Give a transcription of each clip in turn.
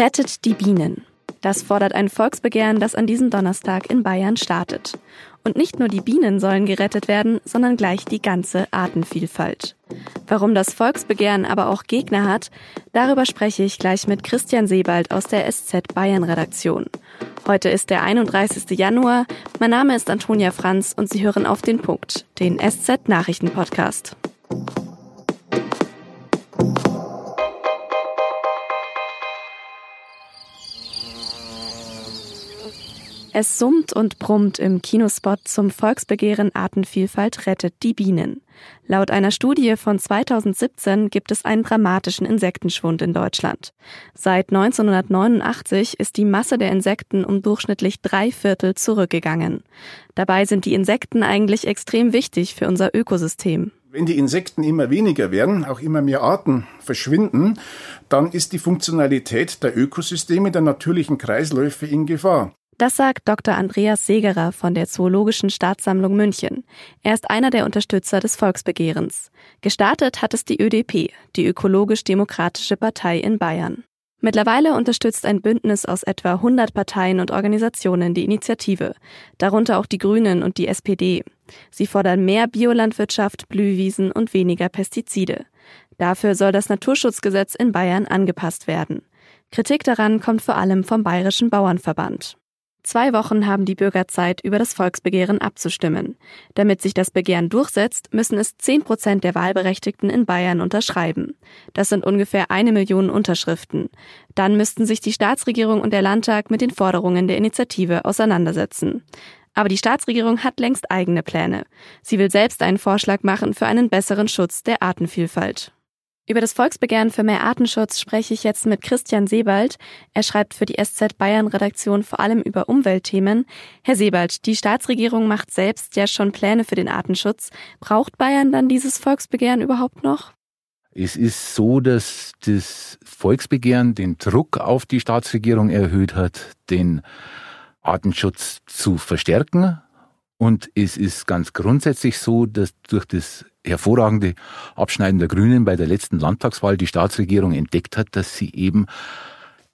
Rettet die Bienen. Das fordert ein Volksbegehren, das an diesem Donnerstag in Bayern startet. Und nicht nur die Bienen sollen gerettet werden, sondern gleich die ganze Artenvielfalt. Warum das Volksbegehren aber auch Gegner hat, darüber spreche ich gleich mit Christian Sebald aus der SZ Bayern Redaktion. Heute ist der 31. Januar. Mein Name ist Antonia Franz und Sie hören auf den Punkt, den SZ Nachrichten Podcast. Es summt und brummt im Kinospot zum Volksbegehren Artenvielfalt rettet die Bienen. Laut einer Studie von 2017 gibt es einen dramatischen Insektenschwund in Deutschland. Seit 1989 ist die Masse der Insekten um durchschnittlich drei Viertel zurückgegangen. Dabei sind die Insekten eigentlich extrem wichtig für unser Ökosystem. Wenn die Insekten immer weniger werden, auch immer mehr Arten verschwinden, dann ist die Funktionalität der Ökosysteme, der natürlichen Kreisläufe in Gefahr. Das sagt Dr. Andreas Segerer von der Zoologischen Staatssammlung München. Er ist einer der Unterstützer des Volksbegehrens. Gestartet hat es die ÖDP, die Ökologisch-Demokratische Partei in Bayern. Mittlerweile unterstützt ein Bündnis aus etwa 100 Parteien und Organisationen die Initiative, darunter auch die Grünen und die SPD. Sie fordern mehr Biolandwirtschaft, Blühwiesen und weniger Pestizide. Dafür soll das Naturschutzgesetz in Bayern angepasst werden. Kritik daran kommt vor allem vom Bayerischen Bauernverband. Zwei Wochen haben die Bürger Zeit, über das Volksbegehren abzustimmen. Damit sich das Begehren durchsetzt, müssen es zehn Prozent der Wahlberechtigten in Bayern unterschreiben. Das sind ungefähr eine Million Unterschriften. Dann müssten sich die Staatsregierung und der Landtag mit den Forderungen der Initiative auseinandersetzen. Aber die Staatsregierung hat längst eigene Pläne. Sie will selbst einen Vorschlag machen für einen besseren Schutz der Artenvielfalt. Über das Volksbegehren für mehr Artenschutz spreche ich jetzt mit Christian Sebald. Er schreibt für die SZ Bayern Redaktion vor allem über Umweltthemen. Herr Sebald, die Staatsregierung macht selbst ja schon Pläne für den Artenschutz. Braucht Bayern dann dieses Volksbegehren überhaupt noch? Es ist so, dass das Volksbegehren den Druck auf die Staatsregierung erhöht hat, den Artenschutz zu verstärken. Und es ist ganz grundsätzlich so, dass durch das hervorragende Abschneiden der Grünen bei der letzten Landtagswahl die Staatsregierung entdeckt hat, dass sie eben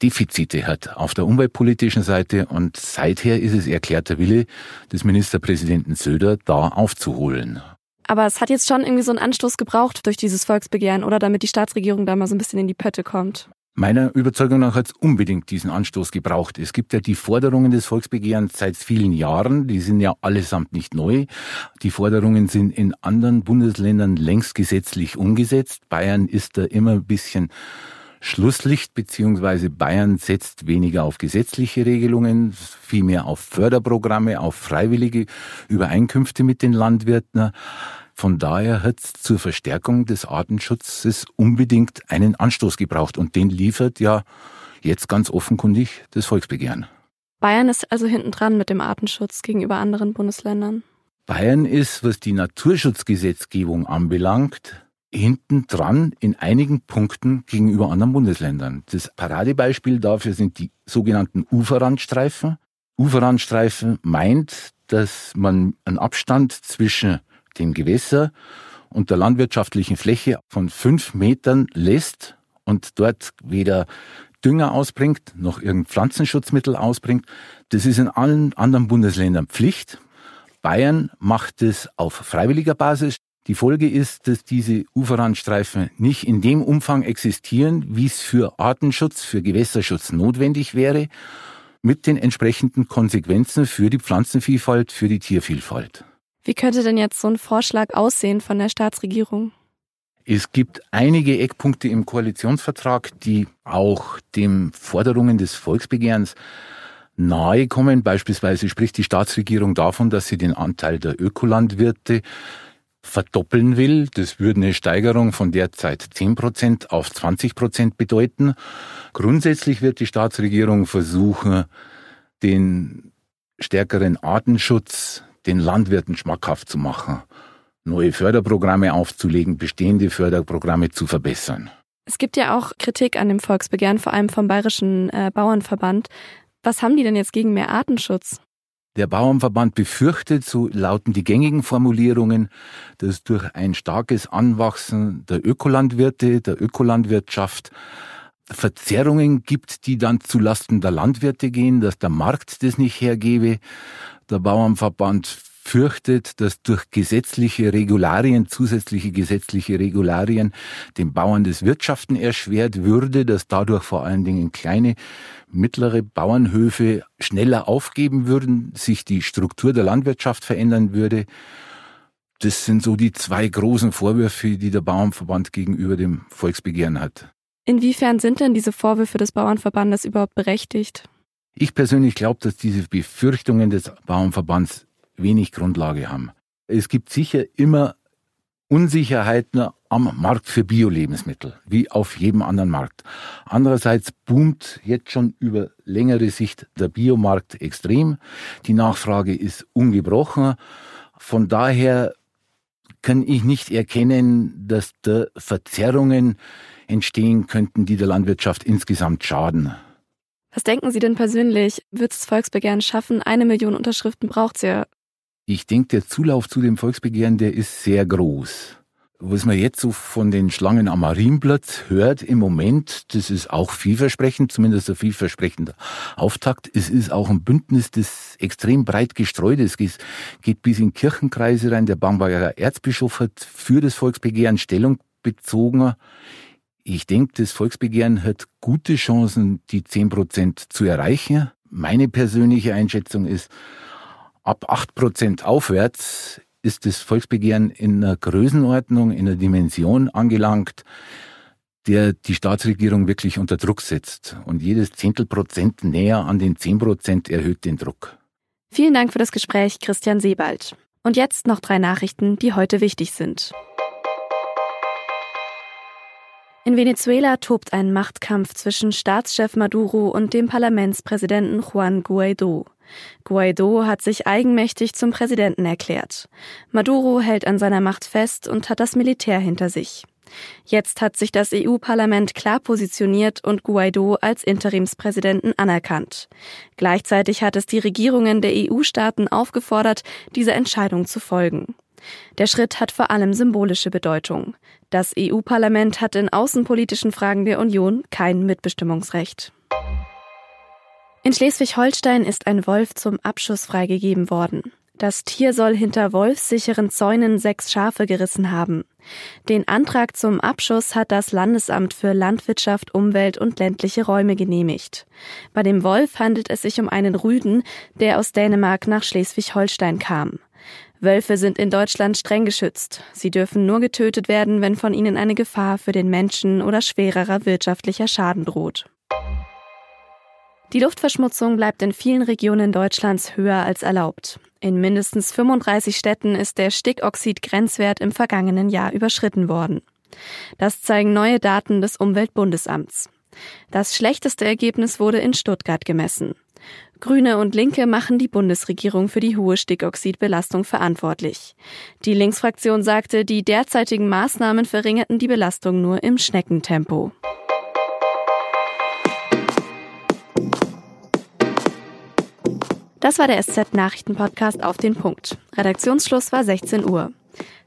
Defizite hat auf der umweltpolitischen Seite und seither ist es erklärter Wille des Ministerpräsidenten Söder, da aufzuholen. Aber es hat jetzt schon irgendwie so einen Anstoß gebraucht durch dieses Volksbegehren oder damit die Staatsregierung da mal so ein bisschen in die Pötte kommt. Meiner Überzeugung nach hat es unbedingt diesen Anstoß gebraucht. Es gibt ja die Forderungen des Volksbegehrens seit vielen Jahren, die sind ja allesamt nicht neu. Die Forderungen sind in anderen Bundesländern längst gesetzlich umgesetzt. Bayern ist da immer ein bisschen Schlusslicht, beziehungsweise Bayern setzt weniger auf gesetzliche Regelungen, vielmehr auf Förderprogramme, auf freiwillige Übereinkünfte mit den Landwirten. Von daher hat es zur Verstärkung des Artenschutzes unbedingt einen Anstoß gebraucht und den liefert ja jetzt ganz offenkundig das Volksbegehren. Bayern ist also hinten dran mit dem Artenschutz gegenüber anderen Bundesländern. Bayern ist, was die Naturschutzgesetzgebung anbelangt, hinten dran in einigen Punkten gegenüber anderen Bundesländern. Das Paradebeispiel dafür sind die sogenannten Uferrandstreifen. Uferrandstreifen meint, dass man einen Abstand zwischen dem Gewässer und der landwirtschaftlichen Fläche von fünf Metern lässt und dort weder Dünger ausbringt, noch irgendein Pflanzenschutzmittel ausbringt. Das ist in allen anderen Bundesländern Pflicht. Bayern macht es auf freiwilliger Basis. Die Folge ist, dass diese Uferrandstreifen nicht in dem Umfang existieren, wie es für Artenschutz, für Gewässerschutz notwendig wäre, mit den entsprechenden Konsequenzen für die Pflanzenvielfalt, für die Tiervielfalt. Wie könnte denn jetzt so ein Vorschlag aussehen von der Staatsregierung? Es gibt einige Eckpunkte im Koalitionsvertrag, die auch den Forderungen des Volksbegehrens nahe kommen. Beispielsweise spricht die Staatsregierung davon, dass sie den Anteil der Ökolandwirte verdoppeln will. Das würde eine Steigerung von derzeit 10 Prozent auf 20 Prozent bedeuten. Grundsätzlich wird die Staatsregierung versuchen, den stärkeren Artenschutz den Landwirten schmackhaft zu machen, neue Förderprogramme aufzulegen, bestehende Förderprogramme zu verbessern. Es gibt ja auch Kritik an dem Volksbegehren, vor allem vom Bayerischen äh, Bauernverband. Was haben die denn jetzt gegen mehr Artenschutz? Der Bauernverband befürchtet, so lauten die gängigen Formulierungen, dass durch ein starkes Anwachsen der Ökolandwirte, der Ökolandwirtschaft Verzerrungen gibt, die dann zulasten der Landwirte gehen, dass der Markt das nicht hergebe. Der Bauernverband fürchtet, dass durch gesetzliche Regularien, zusätzliche gesetzliche Regularien, den Bauern das Wirtschaften erschwert würde, dass dadurch vor allen Dingen kleine, mittlere Bauernhöfe schneller aufgeben würden, sich die Struktur der Landwirtschaft verändern würde. Das sind so die zwei großen Vorwürfe, die der Bauernverband gegenüber dem Volksbegehren hat. Inwiefern sind denn diese Vorwürfe des Bauernverbandes überhaupt berechtigt? Ich persönlich glaube, dass diese Befürchtungen des Bauernverbands wenig Grundlage haben. Es gibt sicher immer Unsicherheiten am Markt für Bio-Lebensmittel, wie auf jedem anderen Markt. Andererseits boomt jetzt schon über längere Sicht der Biomarkt extrem. Die Nachfrage ist ungebrochen. Von daher kann ich nicht erkennen, dass da Verzerrungen entstehen könnten, die der Landwirtschaft insgesamt schaden. Was denken Sie denn persönlich? Wird es Volksbegehren schaffen? Eine Million Unterschriften braucht es ja. Ich denke, der Zulauf zu dem Volksbegehren, der ist sehr groß. Was man jetzt so von den Schlangen am Marienplatz hört im Moment, das ist auch vielversprechend, zumindest ein vielversprechender Auftakt. Es ist auch ein Bündnis, das extrem breit gestreut ist. Es geht bis in Kirchenkreise rein. Der Bamberger Erzbischof hat für das Volksbegehren Stellung bezogen. Ich denke, das Volksbegehren hat gute Chancen, die 10 Prozent zu erreichen. Meine persönliche Einschätzung ist, ab 8 Prozent aufwärts ist das Volksbegehren in einer Größenordnung, in einer Dimension angelangt, der die Staatsregierung wirklich unter Druck setzt. Und jedes Zehntelprozent näher an den 10 Prozent erhöht den Druck. Vielen Dank für das Gespräch, Christian Sebald. Und jetzt noch drei Nachrichten, die heute wichtig sind. In Venezuela tobt ein Machtkampf zwischen Staatschef Maduro und dem Parlamentspräsidenten Juan Guaido. Guaido hat sich eigenmächtig zum Präsidenten erklärt. Maduro hält an seiner Macht fest und hat das Militär hinter sich. Jetzt hat sich das EU-Parlament klar positioniert und Guaido als Interimspräsidenten anerkannt. Gleichzeitig hat es die Regierungen der EU-Staaten aufgefordert, dieser Entscheidung zu folgen. Der Schritt hat vor allem symbolische Bedeutung. Das EU-Parlament hat in außenpolitischen Fragen der Union kein Mitbestimmungsrecht. In Schleswig-Holstein ist ein Wolf zum Abschuss freigegeben worden. Das Tier soll hinter wolfssicheren Zäunen sechs Schafe gerissen haben. Den Antrag zum Abschuss hat das Landesamt für Landwirtschaft, Umwelt und ländliche Räume genehmigt. Bei dem Wolf handelt es sich um einen Rüden, der aus Dänemark nach Schleswig-Holstein kam. Wölfe sind in Deutschland streng geschützt. Sie dürfen nur getötet werden, wenn von ihnen eine Gefahr für den Menschen oder schwererer wirtschaftlicher Schaden droht. Die Luftverschmutzung bleibt in vielen Regionen Deutschlands höher als erlaubt. In mindestens 35 Städten ist der Stickoxid-Grenzwert im vergangenen Jahr überschritten worden. Das zeigen neue Daten des Umweltbundesamts. Das schlechteste Ergebnis wurde in Stuttgart gemessen. Grüne und Linke machen die Bundesregierung für die hohe Stickoxidbelastung verantwortlich. Die Linksfraktion sagte, die derzeitigen Maßnahmen verringerten die Belastung nur im Schneckentempo. Das war der SZ-Nachrichten-Podcast auf den Punkt. Redaktionsschluss war 16 Uhr.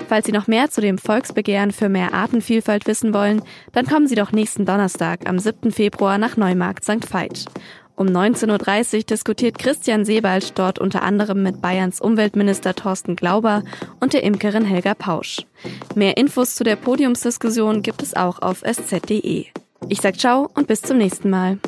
Falls Sie noch mehr zu dem Volksbegehren für mehr Artenvielfalt wissen wollen, dann kommen Sie doch nächsten Donnerstag am 7. Februar nach Neumarkt St. Veit. Um 19.30 Uhr diskutiert Christian Sebald dort unter anderem mit Bayerns Umweltminister Thorsten Glauber und der Imkerin Helga Pausch. Mehr Infos zu der Podiumsdiskussion gibt es auch auf sz.de. Ich sag ciao und bis zum nächsten Mal.